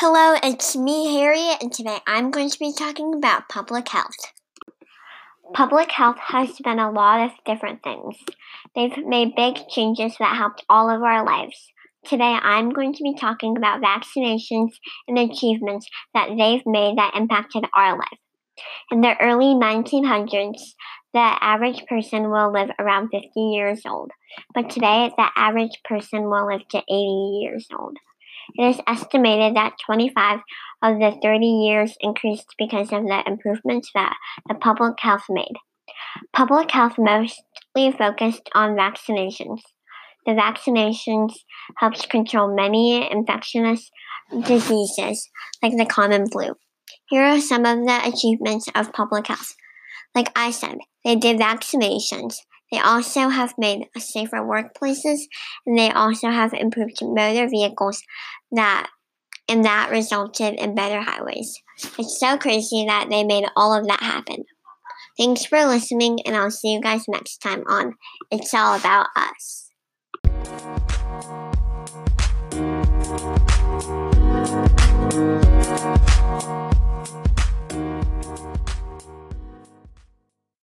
Hello, it's me, Harriet, and today I'm going to be talking about public health. Public health has been a lot of different things. They've made big changes that helped all of our lives. Today I'm going to be talking about vaccinations and achievements that they've made that impacted our life. In the early 1900s, the average person will live around 50 years old, but today the average person will live to 80 years old. It is estimated that 25 of the 30 years increased because of the improvements that the public health made. Public health mostly focused on vaccinations. The vaccinations helped control many infectious diseases like the common flu. Here are some of the achievements of public health. Like I said, they did vaccinations. They also have made safer workplaces and they also have improved motor vehicles that and that resulted in better highways. It's so crazy that they made all of that happen. Thanks for listening and I'll see you guys next time on It's All About Us.